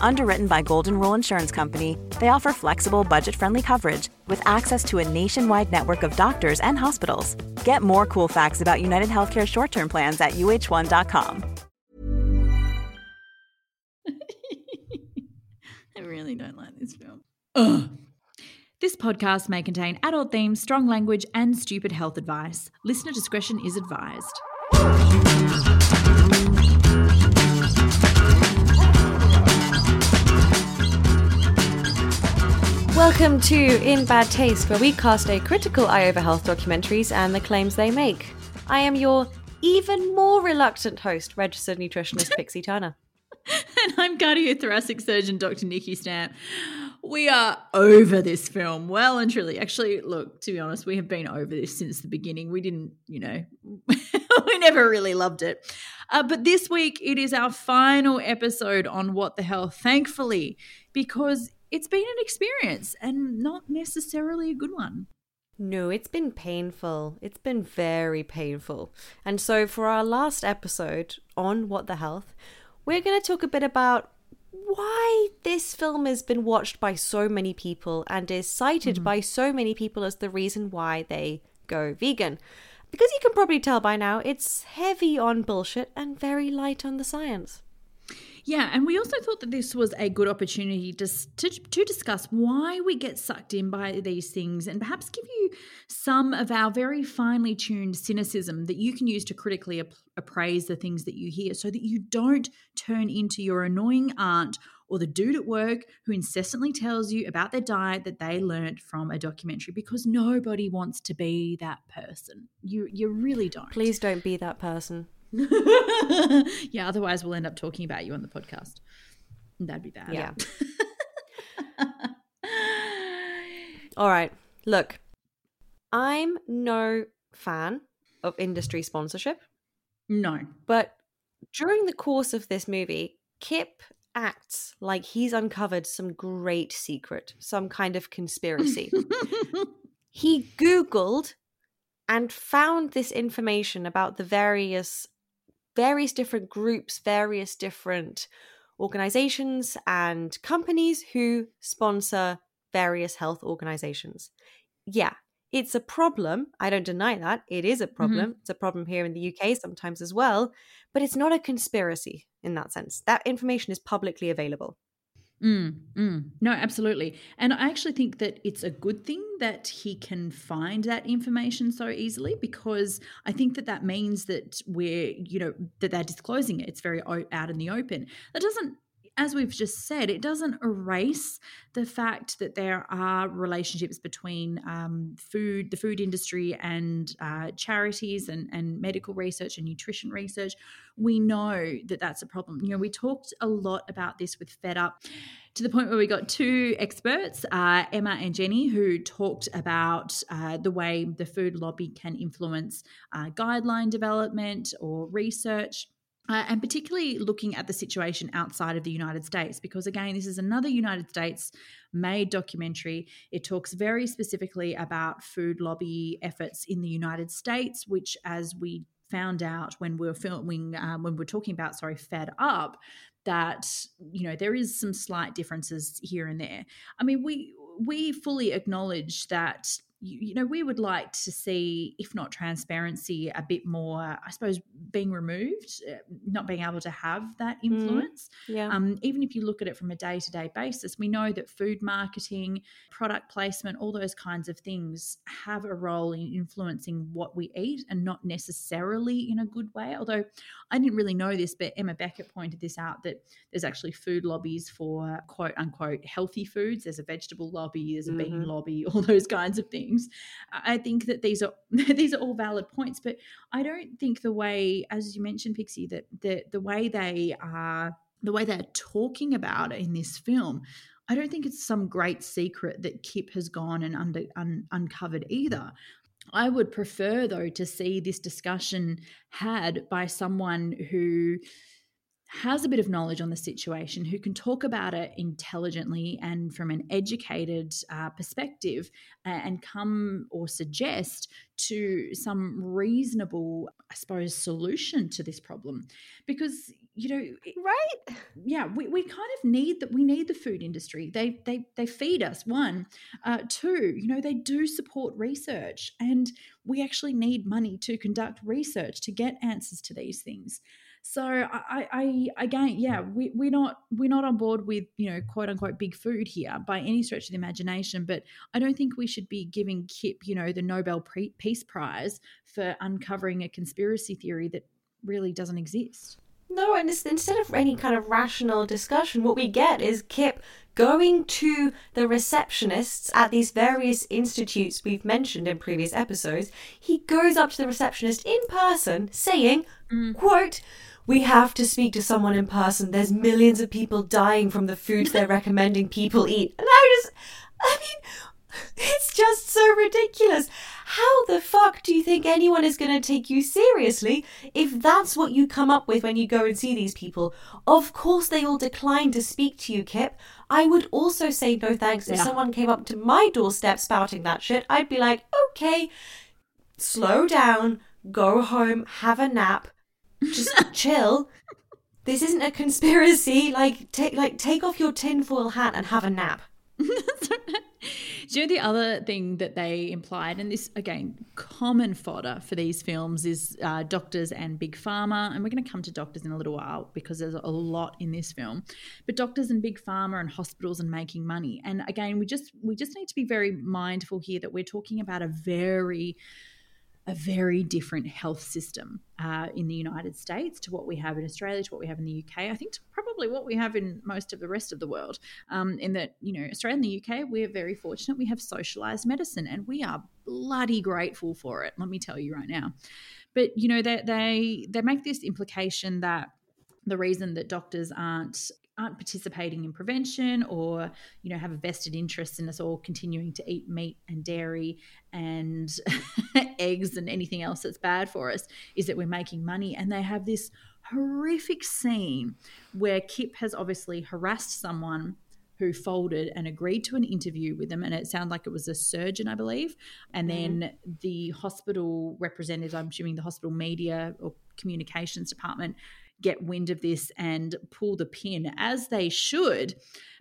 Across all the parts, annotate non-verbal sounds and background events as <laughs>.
Underwritten by Golden Rule Insurance Company, they offer flexible, budget friendly coverage with access to a nationwide network of doctors and hospitals. Get more cool facts about United Healthcare short term plans at uh1.com. <laughs> I really don't like this film. Ugh. This podcast may contain adult themes, strong language, and stupid health advice. Listener discretion is advised. Welcome to In Bad Taste, where we cast a critical eye over health documentaries and the claims they make. I am your even more reluctant host, registered nutritionist <laughs> Pixie Turner. and I'm cardiothoracic surgeon Dr. Nikki Stamp. We are over this film, well and truly. Actually, look, to be honest, we have been over this since the beginning. We didn't, you know, <laughs> we never really loved it. Uh, but this week, it is our final episode on What the Hell, thankfully, because it's been an experience and not necessarily a good one. No, it's been painful. It's been very painful. And so, for our last episode on What the Health, we're going to talk a bit about why this film has been watched by so many people and is cited mm-hmm. by so many people as the reason why they go vegan. Because you can probably tell by now, it's heavy on bullshit and very light on the science. Yeah, and we also thought that this was a good opportunity to, to, to discuss why we get sucked in by these things and perhaps give you some of our very finely tuned cynicism that you can use to critically ap- appraise the things that you hear so that you don't turn into your annoying aunt or the dude at work who incessantly tells you about their diet that they learned from a documentary because nobody wants to be that person. You you really don't. Please don't be that person. <laughs> yeah, otherwise we'll end up talking about you on the podcast. That'd be bad. Yeah. <laughs> All right. Look, I'm no fan of industry sponsorship. No. But during the course of this movie, Kip acts like he's uncovered some great secret, some kind of conspiracy. <laughs> he Googled and found this information about the various various different groups, various different organizations and companies who sponsor various health organizations. Yeah, it's a problem. I don't deny that. It is a problem. Mm-hmm. It's a problem here in the UK sometimes as well, but it's not a conspiracy in that sense. That information is publicly available. Mm, mm. No, absolutely. And I actually think that it's a good thing that he can find that information so easily because I think that that means that we're, you know, that they're disclosing it. It's very out in the open. That doesn't as we've just said, it doesn't erase the fact that there are relationships between um, food, the food industry, and uh, charities and, and medical research and nutrition research. We know that that's a problem. You know, we talked a lot about this with Fed Up to the point where we got two experts, uh, Emma and Jenny, who talked about uh, the way the food lobby can influence uh, guideline development or research. Uh, and particularly looking at the situation outside of the United States, because again, this is another United States made documentary. It talks very specifically about food lobby efforts in the United States, which, as we found out when we were filming, um, when we were talking about, sorry, Fed Up, that you know there is some slight differences here and there. I mean, we we fully acknowledge that you, know, we would like to see, if not transparency, a bit more, I suppose, being removed, uh, not being able to have that mm-hmm. influence. Mm, yeah. Um, even if you look at it from a day to day basis, we know that food marketing, product placement, all those kinds of things have a role in influencing what we eat and not necessarily in a good way. Although I didn't really know this, but Emma Beckett pointed this out that there's actually food lobbies for quote unquote healthy foods. There's a vegetable lobby, there's a mm-hmm. bean lobby, <laughs> all those kinds of things. I think that these are <laughs> these are all valid points, but I don't think the way, as you mentioned, Pixie, that the the way they are the way they're talking about it in this film, I don't think it's some great secret that Kip has gone and under, un, uncovered either. I would prefer, though, to see this discussion had by someone who has a bit of knowledge on the situation, who can talk about it intelligently and from an educated uh, perspective, uh, and come or suggest to some reasonable, I suppose, solution to this problem. Because you know, right? Yeah, we, we kind of need that. We need the food industry. They they they feed us. One, uh, two. You know, they do support research, and we actually need money to conduct research to get answers to these things. So I, I again, yeah, we, we're not we're not on board with you know quote unquote big food here by any stretch of the imagination. But I don't think we should be giving Kip you know the Nobel Peace Prize for uncovering a conspiracy theory that really doesn't exist. No, and instead of any kind of rational discussion, what we get is Kip going to the receptionists at these various institutes we've mentioned in previous episodes. He goes up to the receptionist in person saying, mm. quote, we have to speak to someone in person. There's millions of people dying from the foods they're recommending people eat. And I just, I mean, it's just so ridiculous. How the fuck do you think anyone is going to take you seriously if that's what you come up with when you go and see these people? Of course, they all decline to speak to you, Kip. I would also say no thanks if someone came up to my doorstep spouting that shit. I'd be like, okay, slow down, go home, have a nap just chill. This isn't a conspiracy. Like take like take off your tinfoil hat and have a nap. <laughs> Do you know the other thing that they implied, and this again, common fodder for these films is uh, doctors and big pharma, and we're going to come to doctors in a little while because there's a lot in this film. But doctors and big pharma and hospitals and making money, and again, we just we just need to be very mindful here that we're talking about a very a very different health system uh, in the United States to what we have in Australia, to what we have in the UK. I think probably what we have in most of the rest of the world. Um, in that, you know, Australia and the UK, we're very fortunate. We have socialized medicine and we are bloody grateful for it, let me tell you right now. But, you know, they, they, they make this implication that the reason that doctors aren't aren't participating in prevention or you know have a vested interest in us all continuing to eat meat and dairy and <laughs> eggs and anything else that's bad for us is that we're making money and they have this horrific scene where Kip has obviously harassed someone who folded and agreed to an interview with them. And it sounded like it was a surgeon, I believe. And mm-hmm. then the hospital representative, I'm assuming the hospital media or communications department, get wind of this and pull the pin as they should.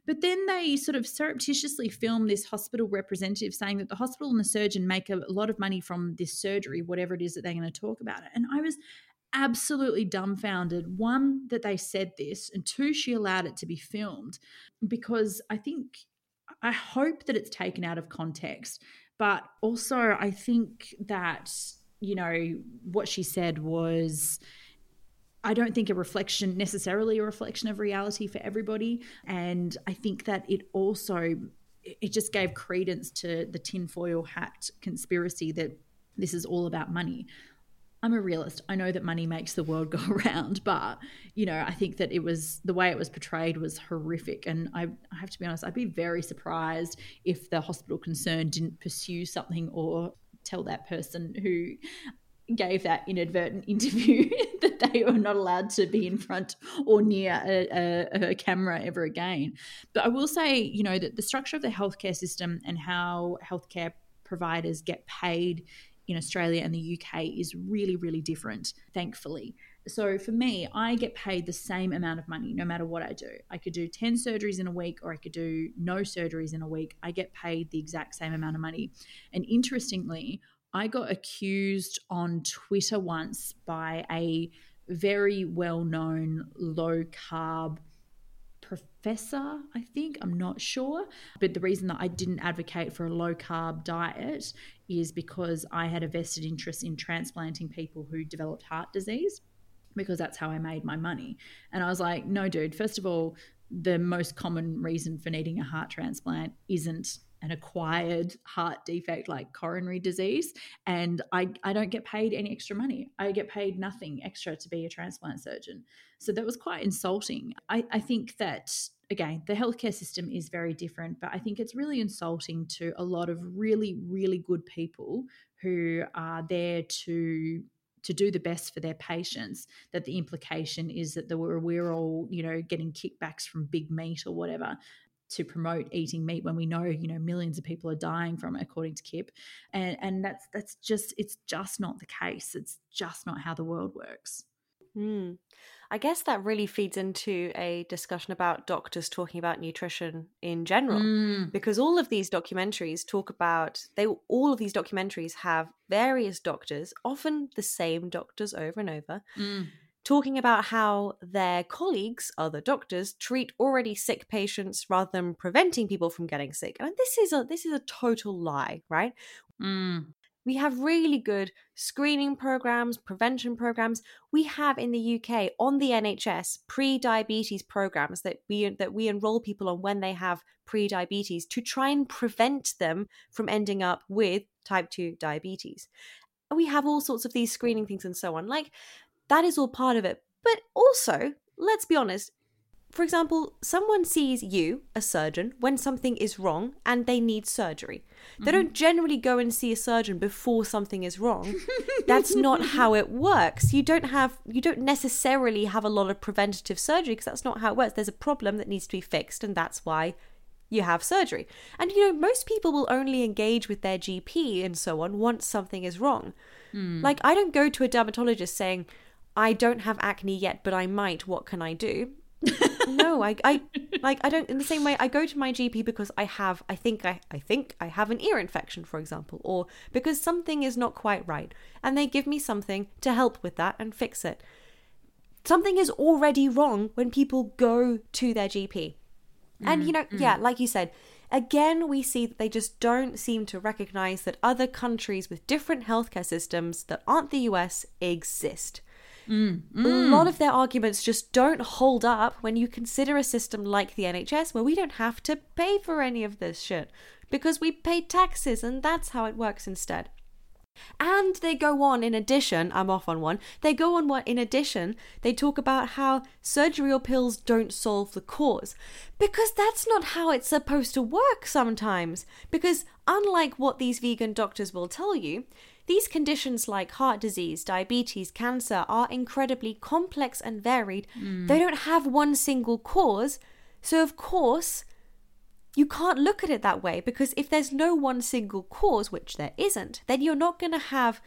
But then they sort of surreptitiously film this hospital representative saying that the hospital and the surgeon make a lot of money from this surgery, whatever it is that they're going to talk about it. And I was absolutely dumbfounded. One, that they said this, and two, she allowed it to be filmed because I think, I hope that it's taken out of context. But also, I think that, you know, what she said was I don't think a reflection necessarily a reflection of reality for everybody. And I think that it also it just gave credence to the tinfoil hat conspiracy that this is all about money. I'm a realist. I know that money makes the world <laughs> go around, but you know, I think that it was the way it was portrayed was horrific. And I, I have to be honest, I'd be very surprised if the hospital concerned didn't pursue something or tell that person who gave that inadvertent <laughs> interview <laughs> that they were not allowed to be in front or near a, a, a, camera ever again. But I will say, you know, that the structure of the healthcare system and how healthcare providers get paid in Australia and the UK is really, really different, thankfully. So for me, I get paid the same amount of money no matter what I do. I could do 10 surgeries in a week or I could do no surgeries in a week. I get paid the exact same amount of money. And interestingly, I got accused on Twitter once by a very well known low carb professor, I think. I'm not sure. But the reason that I didn't advocate for a low carb diet is because I had a vested interest in transplanting people who developed heart disease because that's how I made my money. And I was like, no, dude, first of all, the most common reason for needing a heart transplant isn't an acquired heart defect like coronary disease. And I, I don't get paid any extra money. I get paid nothing extra to be a transplant surgeon. So that was quite insulting. I, I think that again, the healthcare system is very different, but I think it's really insulting to a lot of really, really good people who are there to to do the best for their patients that the implication is that the, we're, we're all you know getting kickbacks from big meat or whatever to promote eating meat when we know you know millions of people are dying from it according to kip and and that's that's just it's just not the case it's just not how the world works mm. I guess that really feeds into a discussion about doctors talking about nutrition in general, mm. because all of these documentaries talk about they all of these documentaries have various doctors, often the same doctors over and over. Mm. Talking about how their colleagues, other doctors, treat already sick patients rather than preventing people from getting sick. And this is a this is a total lie, right? Mm. We have really good screening programs, prevention programs. We have in the UK on the NHS pre-diabetes programs that we that we enroll people on when they have pre-diabetes to try and prevent them from ending up with type 2 diabetes. And we have all sorts of these screening things and so on. Like that is all part of it. But also, let's be honest, for example, someone sees you, a surgeon, when something is wrong and they need surgery. They mm-hmm. don't generally go and see a surgeon before something is wrong. <laughs> That's not how it works. You don't have you don't necessarily have a lot of preventative surgery because that's not how it works. There's a problem that needs to be fixed and that's why you have surgery. And you know, most people will only engage with their GP and so on once something is wrong. Mm. Like I don't go to a dermatologist saying, I don't have acne yet, but I might. What can I do? <laughs> no, I, I like I don't in the same way I go to my GP because I have I think I I think I have an ear infection for example or because something is not quite right and they give me something to help with that and fix it. Something is already wrong when people go to their GP. And you know, mm-hmm. yeah, like you said, again we see that they just don't seem to recognize that other countries with different healthcare systems that aren't the US exist. Mm, mm. A lot of their arguments just don't hold up when you consider a system like the NHS where we don't have to pay for any of this shit because we pay taxes and that's how it works instead. And they go on, in addition, I'm off on one, they go on what, in addition, they talk about how surgery or pills don't solve the cause. Because that's not how it's supposed to work sometimes. Because unlike what these vegan doctors will tell you, these conditions like heart disease, diabetes, cancer are incredibly complex and varied. Mm. They don't have one single cause. So, of course, you can't look at it that way because if there's no one single cause, which there isn't, then you're not going to have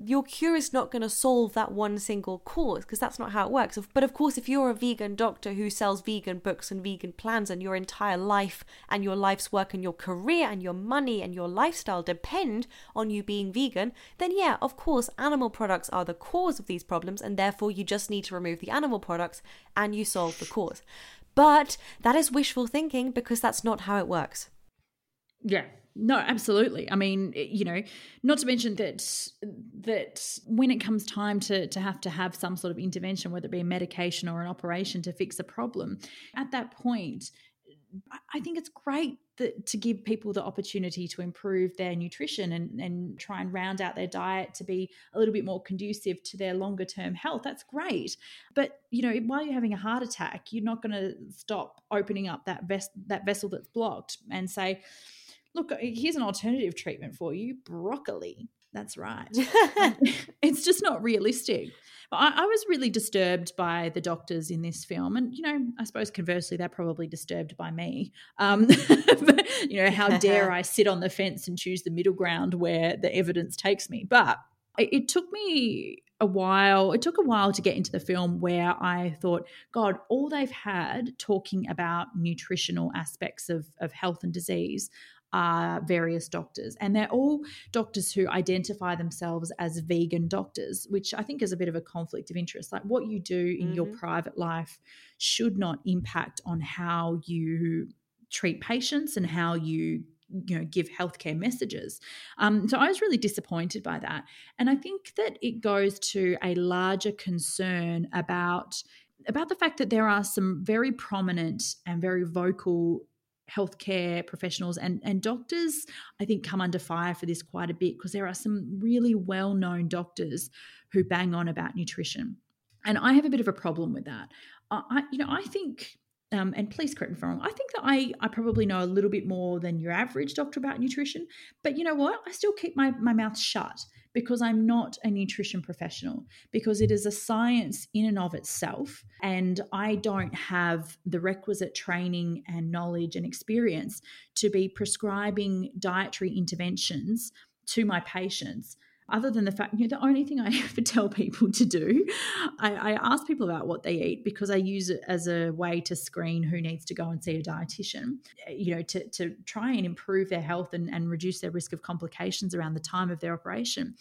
your cure is not going to solve that one single cause because that's not how it works. But of course, if you're a vegan doctor who sells vegan books and vegan plans, and your entire life and your life's work and your career and your money and your lifestyle depend on you being vegan, then yeah, of course, animal products are the cause of these problems, and therefore you just need to remove the animal products and you solve the cause. But that is wishful thinking because that's not how it works. Yeah, no, absolutely. I mean, eh, you know, not to mention that that when it comes time to to have to have some sort of intervention, whether it be a medication or an operation to fix a problem, at that point, I think it's great that to give people the opportunity to improve their nutrition and, and try and round out their diet to be a little bit more conducive to their longer term health. That's great. But you know, while you're having a heart attack, you're not going to stop opening up that ves- that vessel that's blocked and say, look, here's an alternative treatment for you broccoli. That's right. <laughs> <laughs> it's just not realistic. I, I, was really disturbed by the doctors in this film. And, you know, I suppose conversely, they're probably disturbed by me. Um, <laughs> but, you know, how dare I sit on the fence and choose the middle ground where the evidence takes me? But it, it took me a while, it took a while to get into the film where I thought, God, all they've had talking about nutritional aspects of, of health and disease are various doctors. And they're all doctors who identify themselves as vegan doctors, which I think is a bit of a conflict of interest. Like what you do in mm-hmm. your private life should not impact on how you treat patients and how you you know give healthcare messages um, so i was really disappointed by that and i think that it goes to a larger concern about about the fact that there are some very prominent and very vocal healthcare professionals and, and doctors, I think, come under fire for this quite a bit because there are some really well known doctors who bang on about nutrition. And I have a bit of a problem with that. I, you know, I think um, and please correct me if I'm wrong. I think that I, I probably know a little bit more than your average doctor about nutrition. But you know what? I still keep my, my mouth shut because I'm not a nutrition professional, because it is a science in and of itself. And I don't have the requisite training and knowledge and experience to be prescribing dietary interventions to my patients other than the fact, you know, the only thing I <laughs> ever tell people to do, I, I, ask people about what they eat because I use it as a way to screen who needs to go and see a dietitian, you know, to, to try and improve their health and, and reduce their risk of complications around the time of their operation.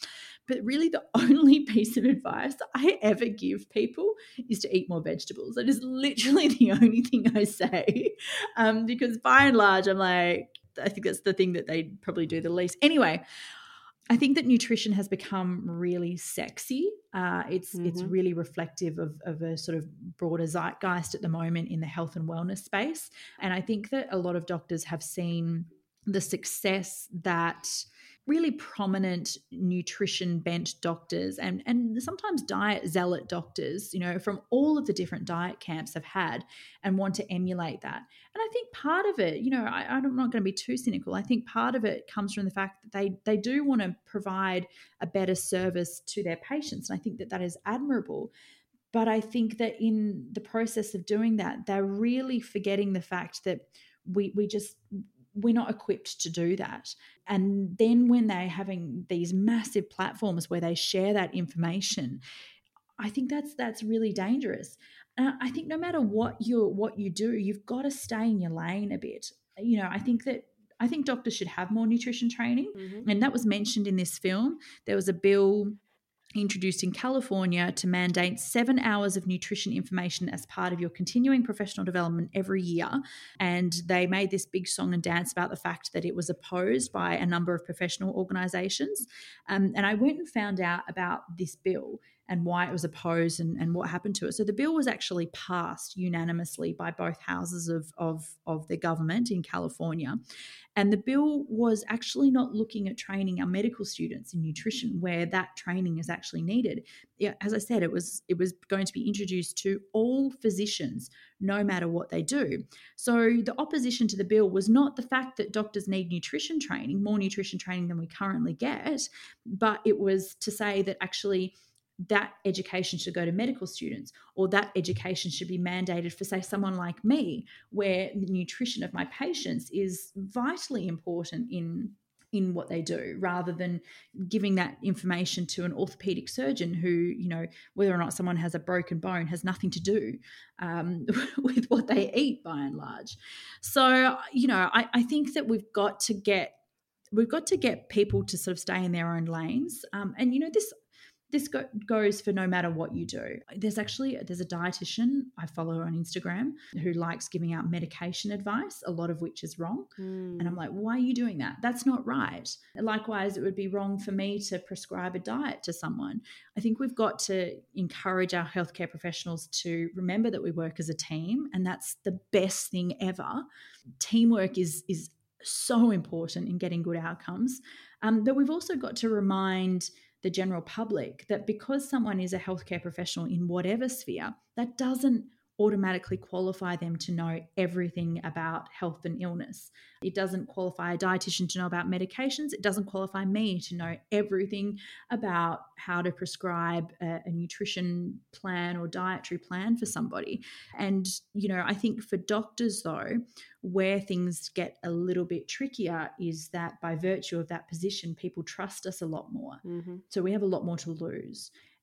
But really, the <laughs> only piece of advice I ever give people is to eat more vegetables. That is literally <laughs> the only thing I say. Um, because by and large, I'm like, I think that's the thing that they probably do the least. Anyway, I think that nutrition has become really sexy. Uh, it's mm-hmm. it's really reflective of, of a sort of broader zeitgeist at the moment in the health and wellness space. And I think that a lot of doctors have seen the success that really prominent nutrition bent doctors and and sometimes diet zealot doctors you know from all of the different diet camps have had and want to emulate that. And i think part of it you know I, i'm not going to be too cynical. I think part of it comes from the fact that they they do want to provide a better service to their patients and i think that that is admirable. But i think that in the process of doing that they're really forgetting the fact that we we just we're not equipped to do that. And then when they're having these massive platforms where they share that information, I think that's that's really dangerous. And I think no matter what you what you do, you've got to stay in your lane a bit. You know, I think that I think doctors should have more nutrition training, mm-hmm. and that was mentioned in this film. There was a bill introduced in California to mandate seven hours of nutrition information as part of your continuing professional development every year. And they made this big song and dance about the fact that it was opposed by a number of professional organizations. Um, and I went and found out about this bill and why it was opposed and, and what happened to it. So the bill was actually passed unanimously by both houses of, of, of the government in California. And the bill was actually not looking at training our medical students in nutrition where that training is actually needed. As I said, it was it was going to be introduced to all physicians, no matter what they do. So the opposition to the bill was not the fact that doctors need nutrition training, more nutrition training than we currently get, but it was to say that actually that education should go to medical students or that education should be mandated for say someone like me where the nutrition of my patients is vitally important in in what they do rather than giving that information to an orthopedic surgeon who you know whether or not someone has a broken bone has nothing to do um, <laughs> with what they eat by and large. So you know I, I think that we've got to get we've got to get people to sort of stay in their own lanes. Um, and you know this this go- goes for no matter what you do. There's actually there's a dietitian I follow on Instagram who likes giving out medication advice, a lot of which is wrong. Mm. And I'm hmm. like, why are you doing that? That's not right. Likewise, it would be wrong for me to prescribe a diet to someone. I think we've got to encourage our healthcare professionals to remember that we work as a team, and that's the best thing ever. Teamwork is is so important in getting good outcomes. Um, but we've also got to remind the general public that because someone is a healthcare professional in whatever sphere, that doesn't automatically qualify them to know everything about health and illness. It doesn't qualify a dietitian to know about medications. It doesn't qualify me to know everything about how to prescribe a, a, nutrition plan or dietary plan for somebody. And, you know, I think for doctors, though, where things get a little bit trickier is that by virtue of that position, people trust us a lot more. Mm-hmm. So we have a lot more to lose.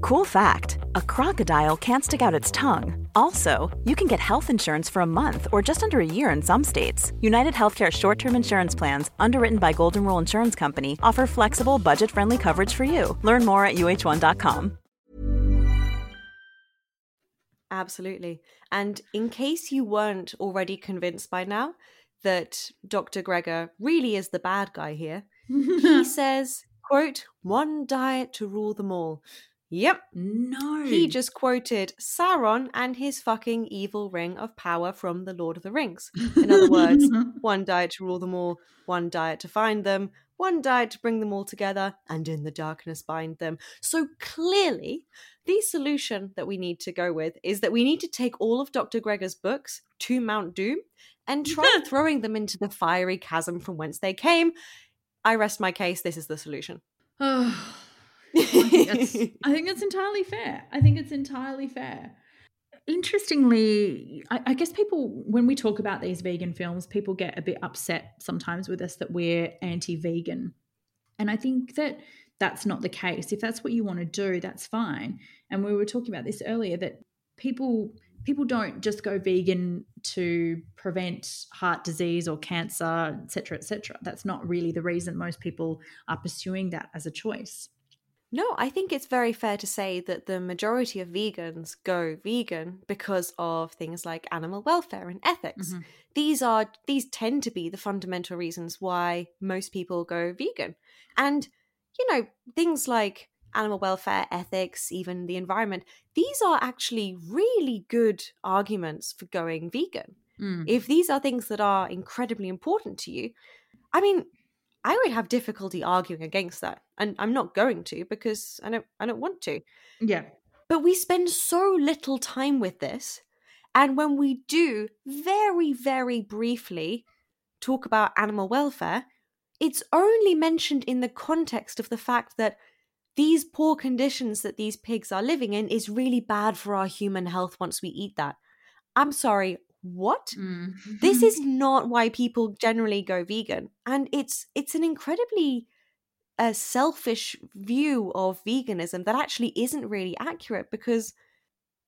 Cool fact a crocodile can't stick out its tongue. Also, you can get health insurance for a month or just under a year in some states. United Healthcare short term insurance plans, underwritten by Golden Rule Insurance Company, offer flexible, budget friendly coverage for you. Learn more at uh1.com. Absolutely. And in case you weren't already convinced by now that Dr. Greger really is the bad guy here, he <laughs> says, quote, one diet to rule them all. Yep. No. He just quoted Sauron and his fucking evil ring of power from The Lord of the Rings. In other words, <laughs> one diet to rule them all, one diet to find them, one diet to bring them all together, and in the darkness bind them. So clearly, the solution that we need to go with is that we need to take all of Dr. Greger's books to Mount Doom and try <laughs> throwing them into the fiery chasm from whence they came. I rest my case. This is the solution. <sighs> <sighs> <laughs> I, think that's, I think that's entirely fair. I think it's entirely fair. Interestingly, I, I, guess people, when we talk about these vegan films, people get a bit upset sometimes with us that we're anti vegan. And I think that that's not the case. If that's what you want to do, that's fine. And we were talking about this earlier that people people don't just go vegan to prevent heart disease or cancer, etc cetera, et cetera. That's not really the reason most people are pursuing that as a choice. No, I think it's very fair to say that the majority of vegans go vegan because of things like animal welfare and ethics. Mm-hmm. These are these tend to be the fundamental reasons why most people go vegan. And you know, things like animal welfare, ethics, even the environment, these are actually really good arguments for going vegan. Mm. If these are things that are incredibly important to you, I mean, I would have difficulty arguing against that. And I'm not going to because I don't I don't want to. Yeah. But we spend so little time with this. And when we do very, very briefly talk about animal welfare, it's only mentioned in the context of the fact that these poor conditions that these pigs are living in is really bad for our human health once we eat that. I'm sorry, what? Mm. this is not why people generally go vegan. And it's it's an incredibly a selfish view of veganism that actually isn't really accurate because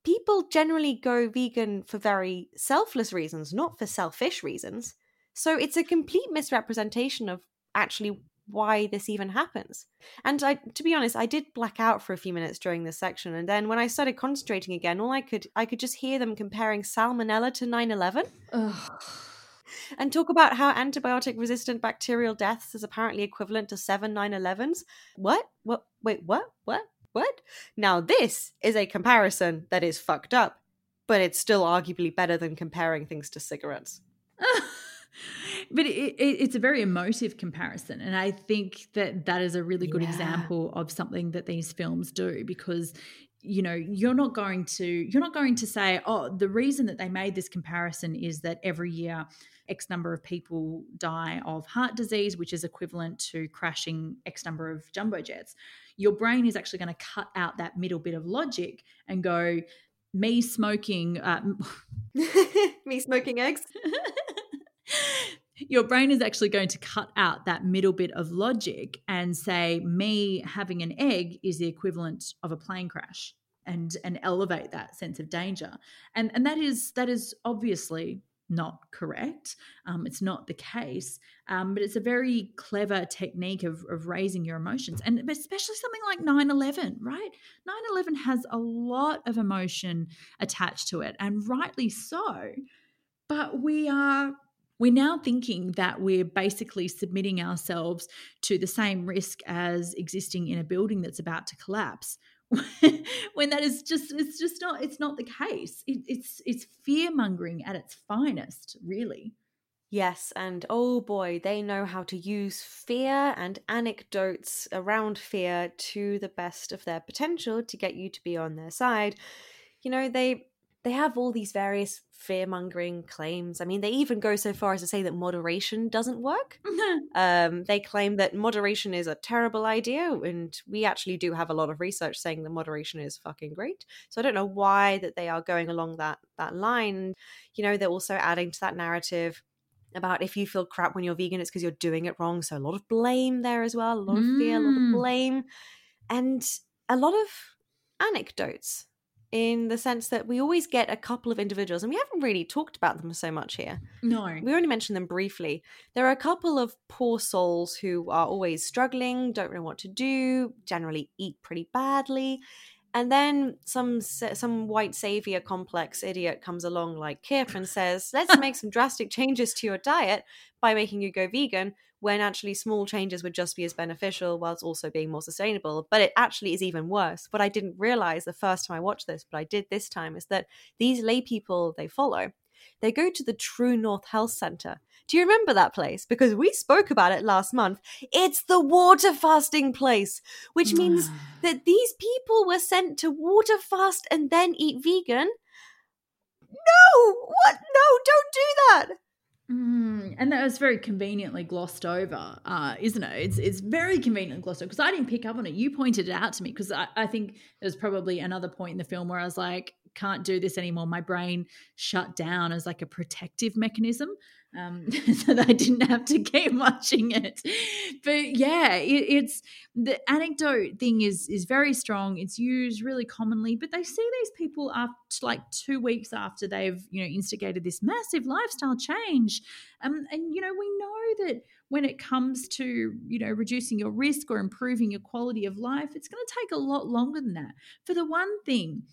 people generally go vegan for very selfless reasons, not for selfish reasons. So it's a complete misrepresentation of actually why this even happens. And I to be honest, I did black out for a few minutes during this section and then when I started concentrating again, all I could I could just hear them comparing salmonella to 9/11. And talk about how antibiotic resistant bacterial deaths is apparently equivalent to 7 9/11s. What? What wait, what? What? What? Now this is a comparison that is fucked up, but it's still arguably better than comparing things to cigarettes. <laughs> but it, it, it's a very emotive comparison and i think that that is a really good yeah. example of something that these films do because you know you're not going to you're not going to say oh the reason that they made this comparison is that every year x number of people die of heart disease which is equivalent to crashing x number of jumbo jets. Your brain is actually going to cut out that middle bit of logic and go me smoking uh, <laughs> me smoking eggs <laughs> your brain is actually going to cut out that middle bit of logic and say me having an egg is the equivalent of a plane crash and and elevate that sense of danger. And and that is that is obviously not correct. Um, it's not the case. Um, but it's a very clever technique of, of raising your emotions. And especially something like 9-11 right? 9-11 has a lot of emotion attached to it and rightly so. But we are we're now thinking that we're basically submitting ourselves to the same risk as existing in a building that's about to collapse <laughs> when that is just it's just not it's not the case it, it's it's fear mongering at its finest really Yes, and oh boy, they know how to use fear and anecdotes around fear to the best of their potential to get you to be on their side. You know, they they have all these various fear mongering claims. I mean, they even go so far as to say that moderation doesn't work. <laughs> um, they claim that moderation is a terrible idea, and we actually do have a lot of research saying that moderation is fucking great. So I don't know why that they are going along that that line. You know, they're also adding to that narrative about if you feel crap when you're vegan, it's because you're doing it wrong. So a lot of blame there as well, a lot of fear, a lot of Mm. blame, and a lot of anecdotes in the sense that we always get a couple of individuals, and we haven't really talked about them so much here. no We only mentioned them briefly. There are a couple of poor souls who are always struggling, don't know what to do, generally eat pretty badly. And then some some white savior complex idiot comes along like Kip and says, "Let's <laughs> make some drastic changes to your diet by making you go vegan." When actually small changes would just be as beneficial whilst also being more sustainable. But it actually is even worse. What I didn't realize the first time I watched this, but I did this time, is that these lay people they follow, they go to the True North Health Center. Do you remember that place? Because we spoke about it last month. It's the water fasting place, which means <sighs> that these people were sent to water fast and then eat vegan. No! What? No, don't do that! Mm, and that was very conveniently glossed over, uh, isn't it? It's it's very conveniently glossed over because I didn't pick up on it. You pointed it out to me because I, I think there's probably another point in the film where I was like, can't do this anymore. My brain shut down as like a protective mechanism. Um, <laughs> so that I didn't have to keep watching it. But yeah, it, it's the anecdote thing is is very strong. It's used really commonly, but they see these people after like two weeks after they've you know instigated this massive lifestyle change, um, and you know we know that when it comes to you know reducing your risk or improving your quality of life, it's going to take a lot longer than that. For the one thing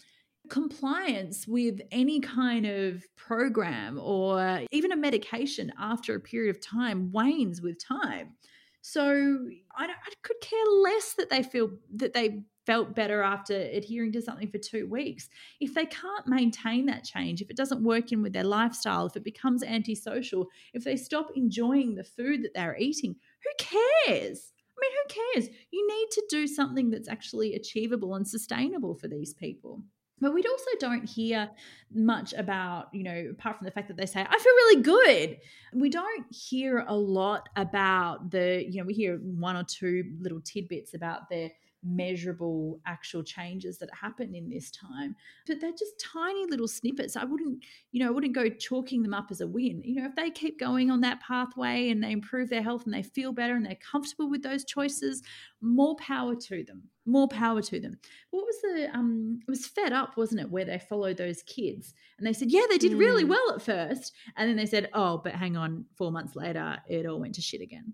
compliance with any kind of program or even a medication after a period of time wanes with time. So I, I could care less that they feel that they felt better after adhering to something for two weeks. If they can't maintain that change, if it doesn't work in with their lifestyle, if it becomes antisocial, if they stop enjoying the food that they're eating, who cares? I mean, who cares? You need to do something that's actually achievable and sustainable for these people. But we also don't hear much about, you know, apart from the fact that they say, I feel really good. We don't hear a lot about the, you know, we hear one or two little tidbits about the measurable actual changes that happen in this time. But they're just tiny little snippets. I wouldn't you know i wouldn't go chalking them up as a win. You know if they keep going on that pathway and they improve their health and they feel better and they're comfortable with those choices more power to them more power to them. What was the um it was fed up wasn't it where they followed those kids? And they said yeah they did really Mm. well at first. And then they said oh but hang on four months later it all went to shit again.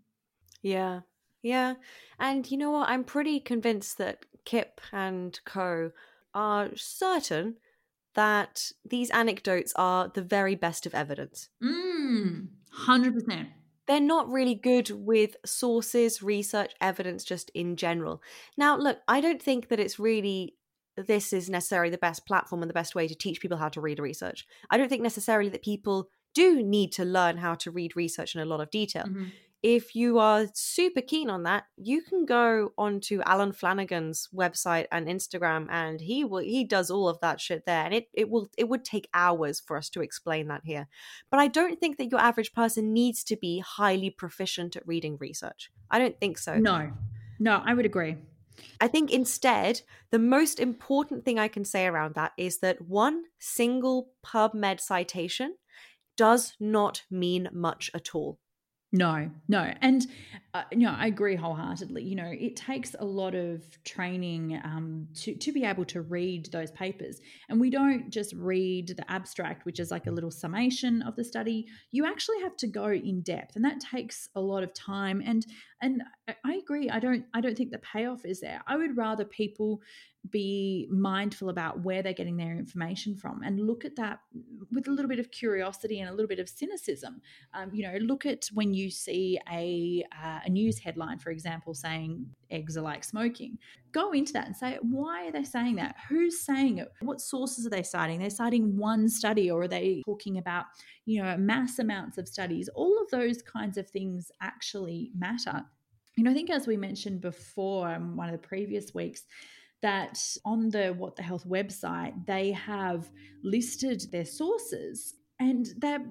Yeah, yeah. And you know what? I'm pretty convinced that Kip and Co are certain that these anecdotes are the very best of evidence. mm 100% They're not really good with sources, research, evidence, just in general. Now, look, I don't think that it's really this is necessarily the best platform and the best way to teach people how to read research. I don't think necessarily that people do need to learn how to read research in a lot of detail. Mhm. If you are super keen on that, you can go onto Alan Flanagan's website and Instagram, and he will he does all of that shit there. And it it will it would take hours for us to explain that here. But I don't think that your average person needs to be highly proficient at reading research. I don't think so. no no i would agree I think instead, the most important thing I can say around that is that one single PubMed citation does not mean much at all. No, no. And, uh, you know, I agree wholeheartedly. You know, it takes a lot of training um, to, to be able to read those papers. And we don't just read the abstract, which is like a little summation of the study. You actually have to go in depth, and that takes a lot of time. And and I agree. I don't I don't think the payoff is there. I would rather people be mindful about where they're getting their information from and look at that with a little bit of curiosity and a little bit of cynicism. Um, you know, look at when you see a, uh, a news headline, for example, saying eggs are like smoking. Go into that and say, why are they saying that? Who's saying it? What sources are they citing? They're citing one study or are they talking about, you know, mass amounts of studies? All of those kinds of things actually matter. You know, I think as we mentioned before in one of the previous weeks, that on the What the Health website, they have listed their sources and they're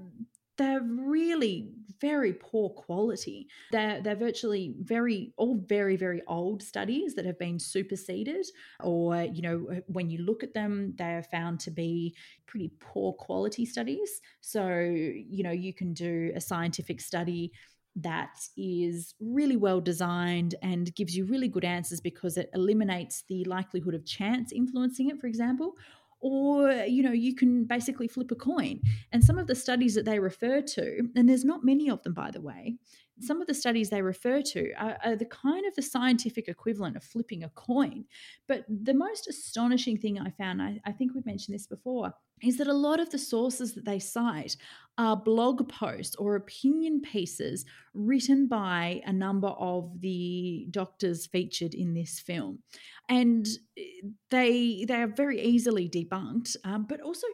they're really very poor quality. They're, they're virtually very, all very, very old studies that have been superseded, or, you know, when you look at them, they are found to be pretty poor quality studies. So, you know, you can do a scientific study that is really well designed and gives you really good answers because it eliminates the likelihood of chance influencing it, for example. Or, you know, you can basically flip a coin. And some of the studies that they refer to, and there's not many of them, by the way, some of the studies they refer to are, are, the kind of the scientific equivalent of flipping a coin. But the most astonishing thing I found, I, I think we've mentioned this before, is that a lot of the sources that they cite are blog posts or opinion pieces written by a number of the doctors featured in this film. And eh, they they are very easily debunked. Um, but also,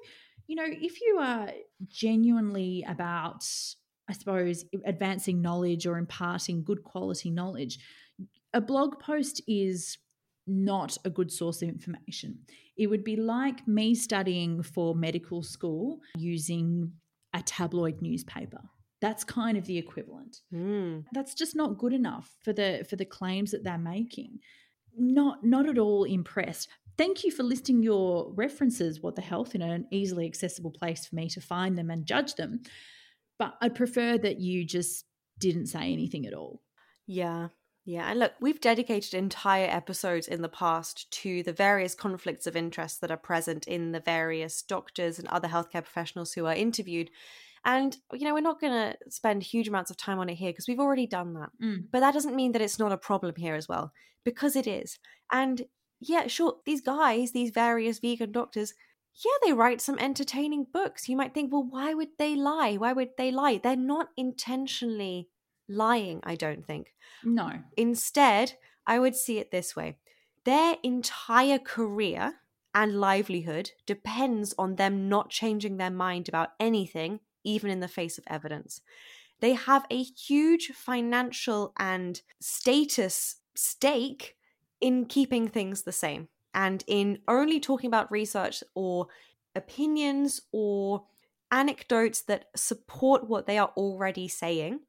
you know, if you are genuinely about I suppose, advancing knowledge or imparting good quality knowledge, a blog post is not a good source of information. It would be like me studying for medical school using a tabloid newspaper. That's kind of the equivalent. Mm. That's just not good enough for the for the claims that they're making. Not not at all impressed. Thank you for listing your references, what the health, in an easily accessible place for me to find them and judge them. But I'd prefer that you just didn't say anything at all. Yeah. Yeah, and look, we've dedicated entire episodes in the past to the various conflicts of interest that are present in the various doctors and other healthcare professionals who are interviewed. And, you know, we're not going to spend huge amounts of time on it here because we've already done that. Mm. But that doesn't mean that it's not a problem here as well, because it is. And yeah, sure, these guys, these various vegan doctors, yeah, they write some entertaining books. You might think, well, why would they lie? Why would they lie? They're not intentionally lying, I don't think. No. Instead, I would see it this way their entire career and livelihood depends on them not changing their mind about anything, even in the face of evidence. They have a huge financial and status stake in keeping things the same and in only talking about research or opinions or anecdotes that support what they are already saying.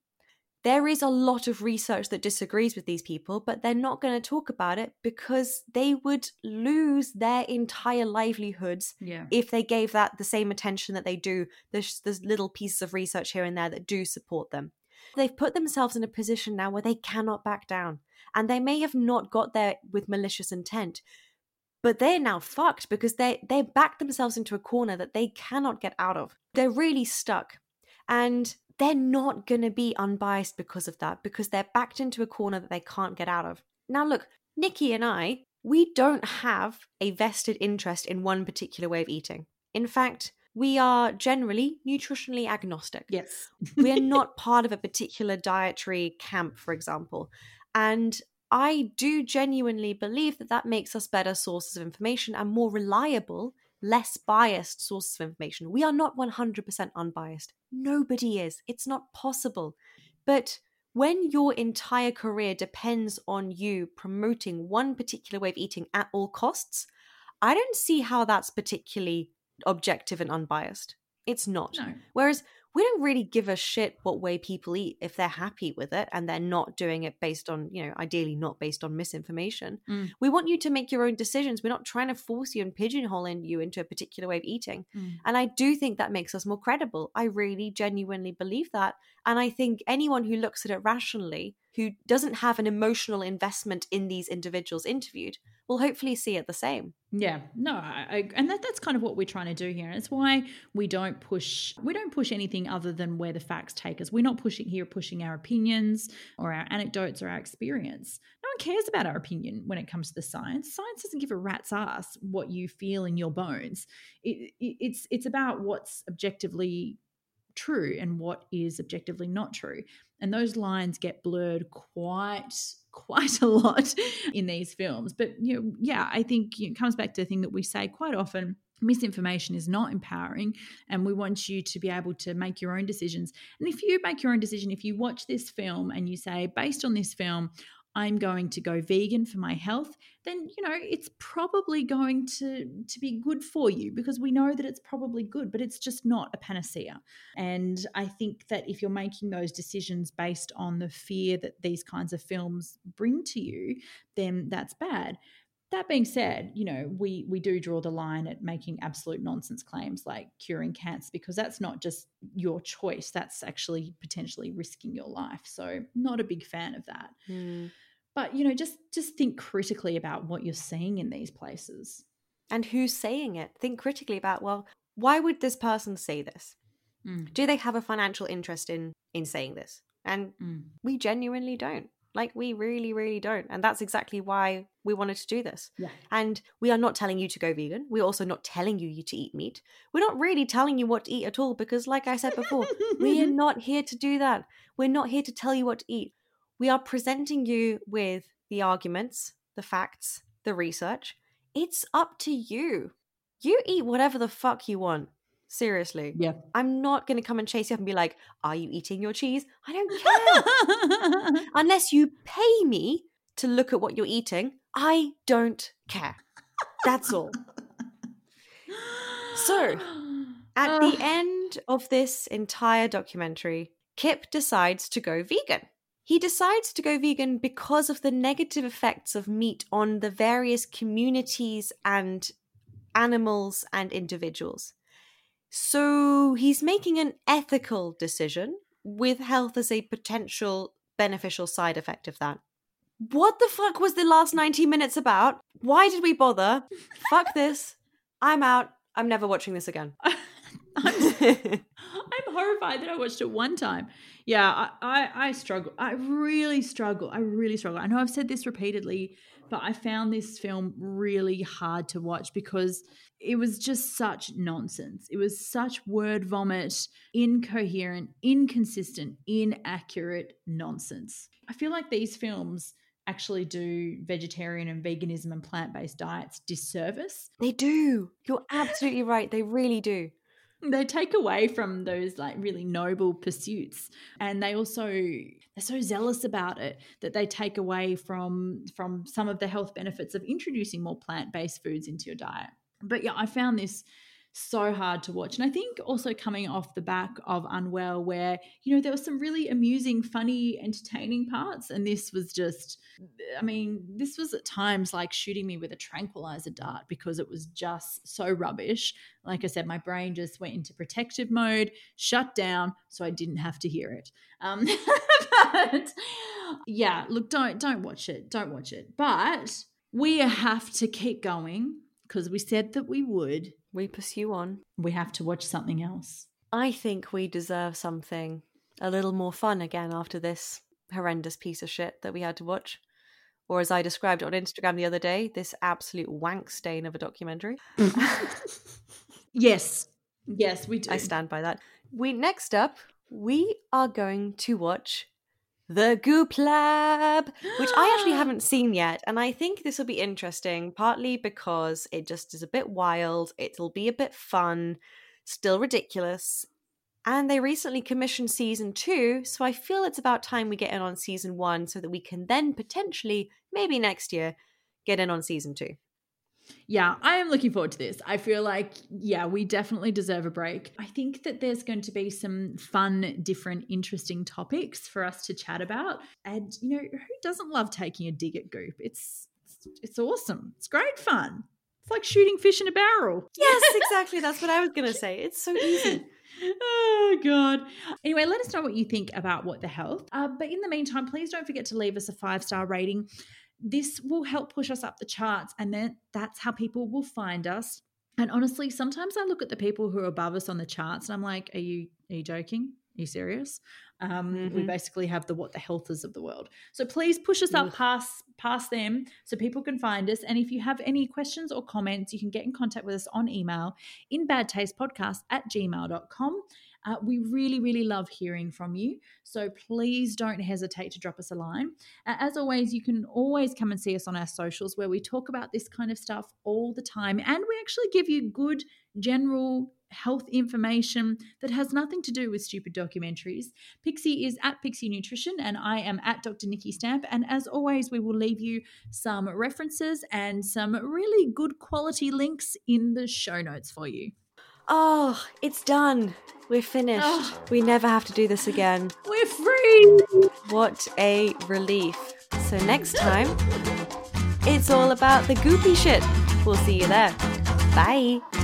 There is a lot of research that disagrees with these people, but they're not going to talk about it because they would lose their entire livelihoods yeah. if they gave that the same attention that they do. There's, there's little pieces of research here and there that do support them. They've put themselves in a position now where they cannot back down. And they may have not got there with malicious intent, but they're now fucked because they they backed themselves into a corner that they cannot get out of. They're really stuck. And they're not going to be unbiased because of that because they're backed into a corner that they can't get out of. Now look, Nikki and I, we don't have a vested interest in one particular way of eating. In fact, we are generally nutritionally agnostic. Yes. We're <laughs> not part of a particular dietary camp, for example. And I do genuinely believe that that makes us better sources of information and more reliable, less biased sources of information. We are not 100% unbiased. Nobody is. It's not possible. But when your entire career depends on you promoting one particular way of eating at all costs, I don't see how that's particularly objective and unbiased. It's not. No. Whereas we don't really give a shit what way people eat if they're happy with it and they're not doing it based on, you know, ideally not based on misinformation. Mm. We want you to make your own decisions. We're not trying to force you and pigeonholing you into a particular way of eating. Mm. And I do think that makes us more credible. I really genuinely believe that. And I think anyone who looks at it rationally, who doesn't have an emotional investment in these individuals interviewed, will hopefully see it the same. Yeah, no, I, and that, that's kind of what we're trying to do here. And it's why we don't push we don't push anything other than where the facts take us. We're not pushing here pushing our opinions or our anecdotes or our experience. No one cares about our opinion when it comes to the science. Science doesn't give a rat's ass what you feel in your bones. It, it, it's it's about what's objectively true and what is objectively not true. And those lines get blurred quite quite a lot <laughs> in these films. But you know, yeah, I think it comes back to the thing that we say quite often misinformation is not empowering and we want you to be able to make your own decisions and if you make your own decision if you watch this film and you say based on this film I'm going to go vegan for my health, then you know it's probably going to to be good for you because we know that it's probably good, but it's just not a panacea. And I think that if you're making those decisions based on the fear that these kinds of films bring to you, then that's bad. That being said, you know, we we do draw the line at making absolute nonsense claims like curing cancer because that's not just your choice, that's actually potentially risking your life. So, not a big fan of that hmm. But you know just just think critically about what you're seeing in these places And who's saying it? Think critically about, well, why would this person say this? Mm. Do they have a financial interest in in saying this? And Mm. we genuinely don't. Like we really, really don't. And that's exactly why we wanted to do this. Yeah. And we are not telling you to go vegan. We're also not telling you to eat meat. We're not really telling you what to eat at all because, like I said before, we are <laughs> not here to do that. We're not here to tell you what to eat. We are presenting you with the arguments, the facts, the research. It's up to you. You eat whatever the fuck you want. Seriously. yeah I'm not going to come and chase you up and be like, Are you eating your cheese? I don't care. <laughs> Unless you pay me to look at what you're eating, I don't care. That's all. So, At the <sighs> end of this entire documentary, Kip decides to go vegan. He decides to go vegan because of the negative effects of meat on the various communities and animals and individuals. So he's making an ethical decision with health as a potential beneficial side effect of that. What the fuck was the last 90 minutes about? Why did we bother? Fuck this. <laughs> I'm out. I'm never watching this again. <laughs> I'm, <laughs> horrified that I watched it one time. Yeah, I, I, I struggle. I really struggle. I really struggle. I know I've said this repeatedly, but I found this film really hard to watch because it was just such nonsense. It was such word vomit, incoherent, inconsistent, inaccurate nonsense. I feel like these films actually do vegetarian and veganism and plant based diets disservice they do. You're absolutely right. They really do. They take away from those like really noble pursuits and they also they're so zealous about it that they take away from from some of the health benefits of introducing more plant-based foods into your diet. But yeah i found this so hard to watch and i think also coming off the back of unwell where you know there were some really amusing funny entertaining parts and this was just i mean this was at times like shooting me with a tranquilizer dart because it was just so rubbish like I said, my brain just went into protective mode, shut down, so I didn't have to hear it. Um, <laughs> but yeah, look, don't don't watch it, don't watch it. But we have to keep going because we said that we would. We pursue on. We have to watch something else. I think we deserve something a little more fun again after this horrendous piece of shit that we had to watch. Or as I described on Instagram the other day, this absolute wank stain of a documentary. <laughs> Yes, yes, we do. I stand by that. We next up, we are going to watch The Goop Lab, which I actually <gasps> haven't seen yet, and I think this will be interesting, partly because it just is a bit wild, it'll be a bit fun, still ridiculous. And they recently commissioned season two, so I feel it's about time we get in on season one so that we can then potentially, maybe next year, get in on season two. Yeah, I am looking forward to this. I feel like, yeah, we definitely deserve a break. I think that there's going to be some fun, different, interesting topics for us to chat about. And, you know, who doesn't love taking a dig at Goop? It's it's awesome. It's great fun. It's like shooting fish in a barrel. Yes, <laughs> exactly. That's what I was going to say. It's so easy. <laughs> oh god anyway let us know what you think about what the health uh, but in the meantime please don't forget to leave us a five star rating this will help push us up the charts and then that's how people will find us. And honestly sometimes i look at the people who are above us on the charts and i'm like are you are you joking? Are you serious? Um, mm-hmm. we basically have the what the health is of the world. So please push us up past past them so people can find us. And if you have any questions or comments you can get in contact with us on email in bad taste podcast at gmail.com uh, we really, really love hearing from you. So please don't hesitate to drop us a line. Uh, as always, you can always come and see us on our socials where we talk about this kind of stuff all the time. And we actually give you good general health information that has nothing to do with stupid documentaries. Pixie is at Pixie Nutrition and I am at Dr. Nikki Stamp. And as always, we will leave you some references and some really good quality links in the show notes for you. Oh, it's done. We're finished. Oh. We never have to do this again. We're free. What a relief. So, next time, it's all about the goopy shit. We'll see you there. Bye. Bye.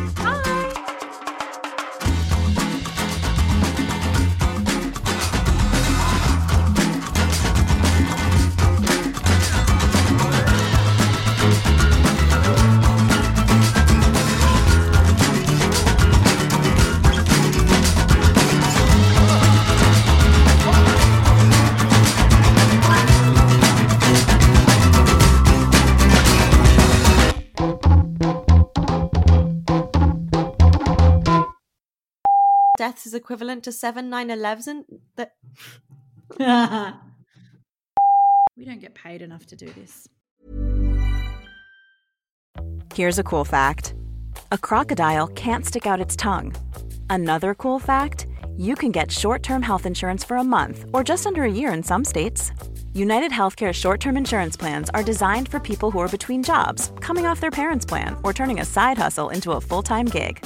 Deaths is equivalent to seven 9 11 that <laughs> we don't get paid enough to do this. Here's a cool fact. A crocodile can't stick out its tongue. Another cool fact you can get short-term health insurance for a month or just under a year in some states. United healthcare short-term insurance plans are designed for people who are between jobs coming off their parents plan or turning a side hustle into a full-time gig